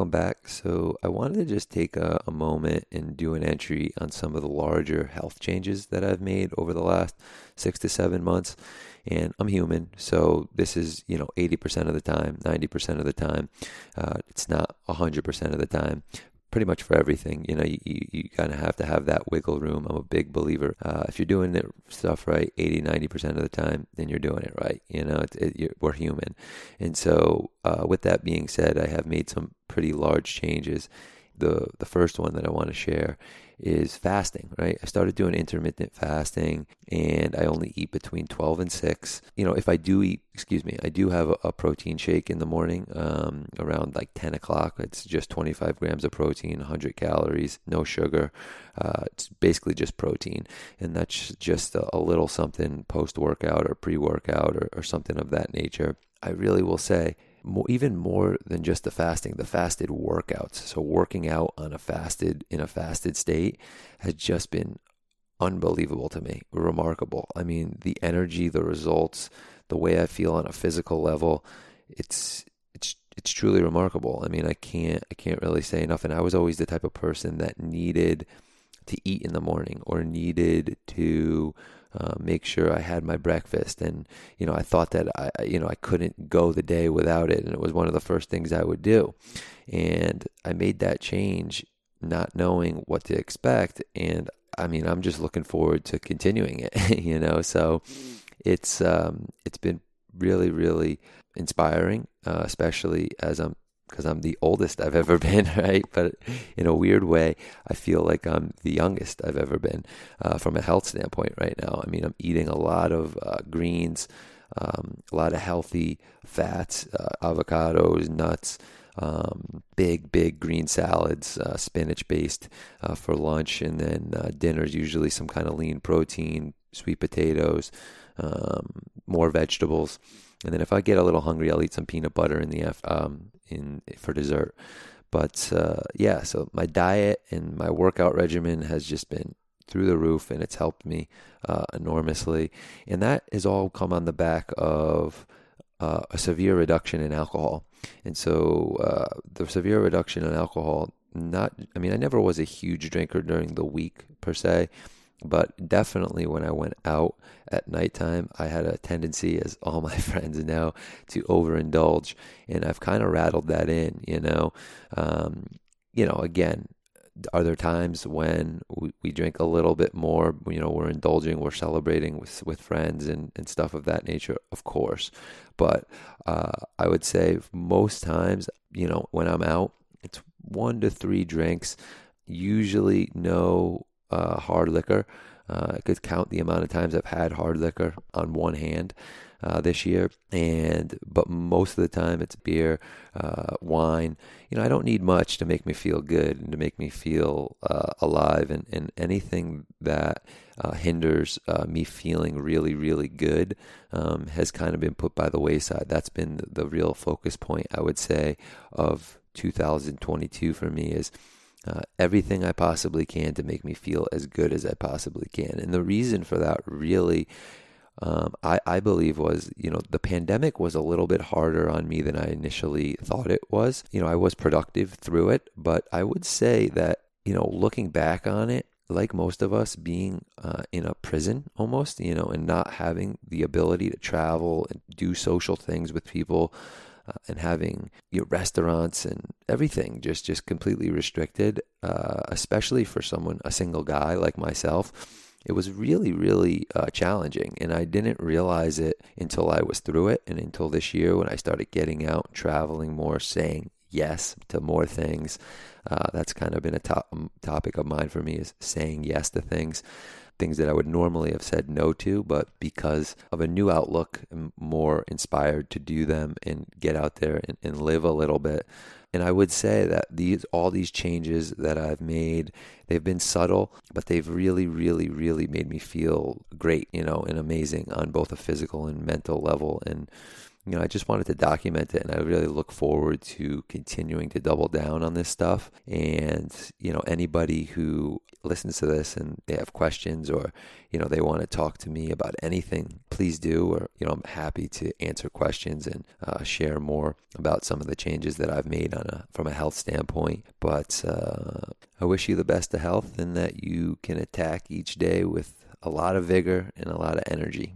welcome back. So, I wanted to just take a, a, moment and do an entry on some of the larger health changes that I've made over the last six to seven months. And I'm human, so this is, you know, 80% of the time, 90% of the time. Uh, it's not 100% of the time pretty much for everything. You know, you, you, you kind of have to have that wiggle room. I'm a big believer. Uh, if you're doing the stuff right 80, 90% of the time, then you're doing it right. You know, it, it, we're human. And so, uh, with that being said, I have made some pretty large changes. The, the first one that I want to share is fasting, right? I started doing intermittent fasting and I only eat between 12 and 6. You know, if I do eat, excuse me, I do have a, a protein shake in the morning um, around like 10 o'clock. It's just 25 grams of protein, 100 calories, no sugar. Uh, it's basically just protein. And that's just a, a little something post workout or pre workout or, or something of that nature. I really will say more, even more than just the fasting, the fasted workouts. So working out on a fasted in a fasted state has just been unbelievable to me, remarkable. I mean, the energy, the results, the way I feel on a physical level, it's it's it's truly remarkable. I mean, I can't I can't really say enough. And I was always the type of person that needed to eat in the morning or needed to uh, make sure I had my breakfast. And, you know, I thought that I, you know, I couldn't go the day without it. And it was one of the first things I would do. And I made that change not knowing what to expect. And I mean, I'm just looking forward to continuing it, you know, so it's, um, it's been really, really inspiring, uh, especially as I'm because I'm the oldest I've ever been, right? But in a weird way, I feel like I'm the youngest I've ever been uh, from a health standpoint right now. I mean, I'm eating a lot of uh, greens, um, a lot of healthy fats, uh, avocados, nuts. Um, big, big green salads, uh, spinach based uh, for lunch, and then uh, dinner is usually some kind of lean protein, sweet potatoes, um, more vegetables. And then if I get a little hungry, I'll eat some peanut butter in the um, in for dessert. But uh, yeah, so my diet and my workout regimen has just been through the roof, and it's helped me uh, enormously. And that has all come on the back of uh, a severe reduction in alcohol. And so uh, the severe reduction in alcohol, not, I mean, I never was a huge drinker during the week per se but definitely when I went out at nighttime, I had a tendency, as all my friends know, to overindulge, and I've kind of rattled that in. You know, um, you know, again, are there times when we, we drink a little bit more? You know, we're indulging, we're celebrating with with friends and and stuff of that nature, of course. But uh, I would say most times, you know, when I'm out, it's one to three drinks. Usually, no uh, hard liquor. Uh, I could count the amount of times I've had hard liquor on one hand uh, this year, and but most of the time it's beer, uh, wine. You know, I don't need much to make me feel good and to make me feel uh, alive, and, and anything that uh, hinders uh, me feeling really, really good um, has kind of been put by the wayside. That's been the, the real focus point, I would say, of 2022 for me is uh, everything I possibly can to make me feel as good as I possibly can. And the reason for that really, um, I, I believe, was you know, the pandemic was a little bit harder on me than I initially thought it was. You know, I was productive through it, but I would say that, you know, looking back on it, like most of us, being uh, in a prison almost, you know, and not having the ability to travel and do social things with people uh, and having your restaurants and everything just just completely restricted, uh, especially for someone a single guy like myself. It was really, really uh, challenging, and I didn't realize it until I was through it, and until this year when I started getting out, traveling more, saying yes to more things. Uh, that's kind of been a top, topic of mine for me is saying yes to things things that I would normally have said no to, but because of a new outlook, I'm more inspired to do them and get out there and, and live a little bit. And I would say that these all these changes that I've made, they've been subtle, but they've really, really, really made me feel great, you know, and amazing on both a physical and mental level. And you know, I just wanted to document it and I really look forward to continuing to double down on this stuff. And, you know, anybody who listens to this and they have questions or, you know, they want to talk to me about anything, please do. Or, you know, I'm happy to answer questions and uh, share more about some of the changes that I've made on a, from a health standpoint. But uh, I wish you the best of health and that you can attack each day with a lot of vigor and a lot of energy.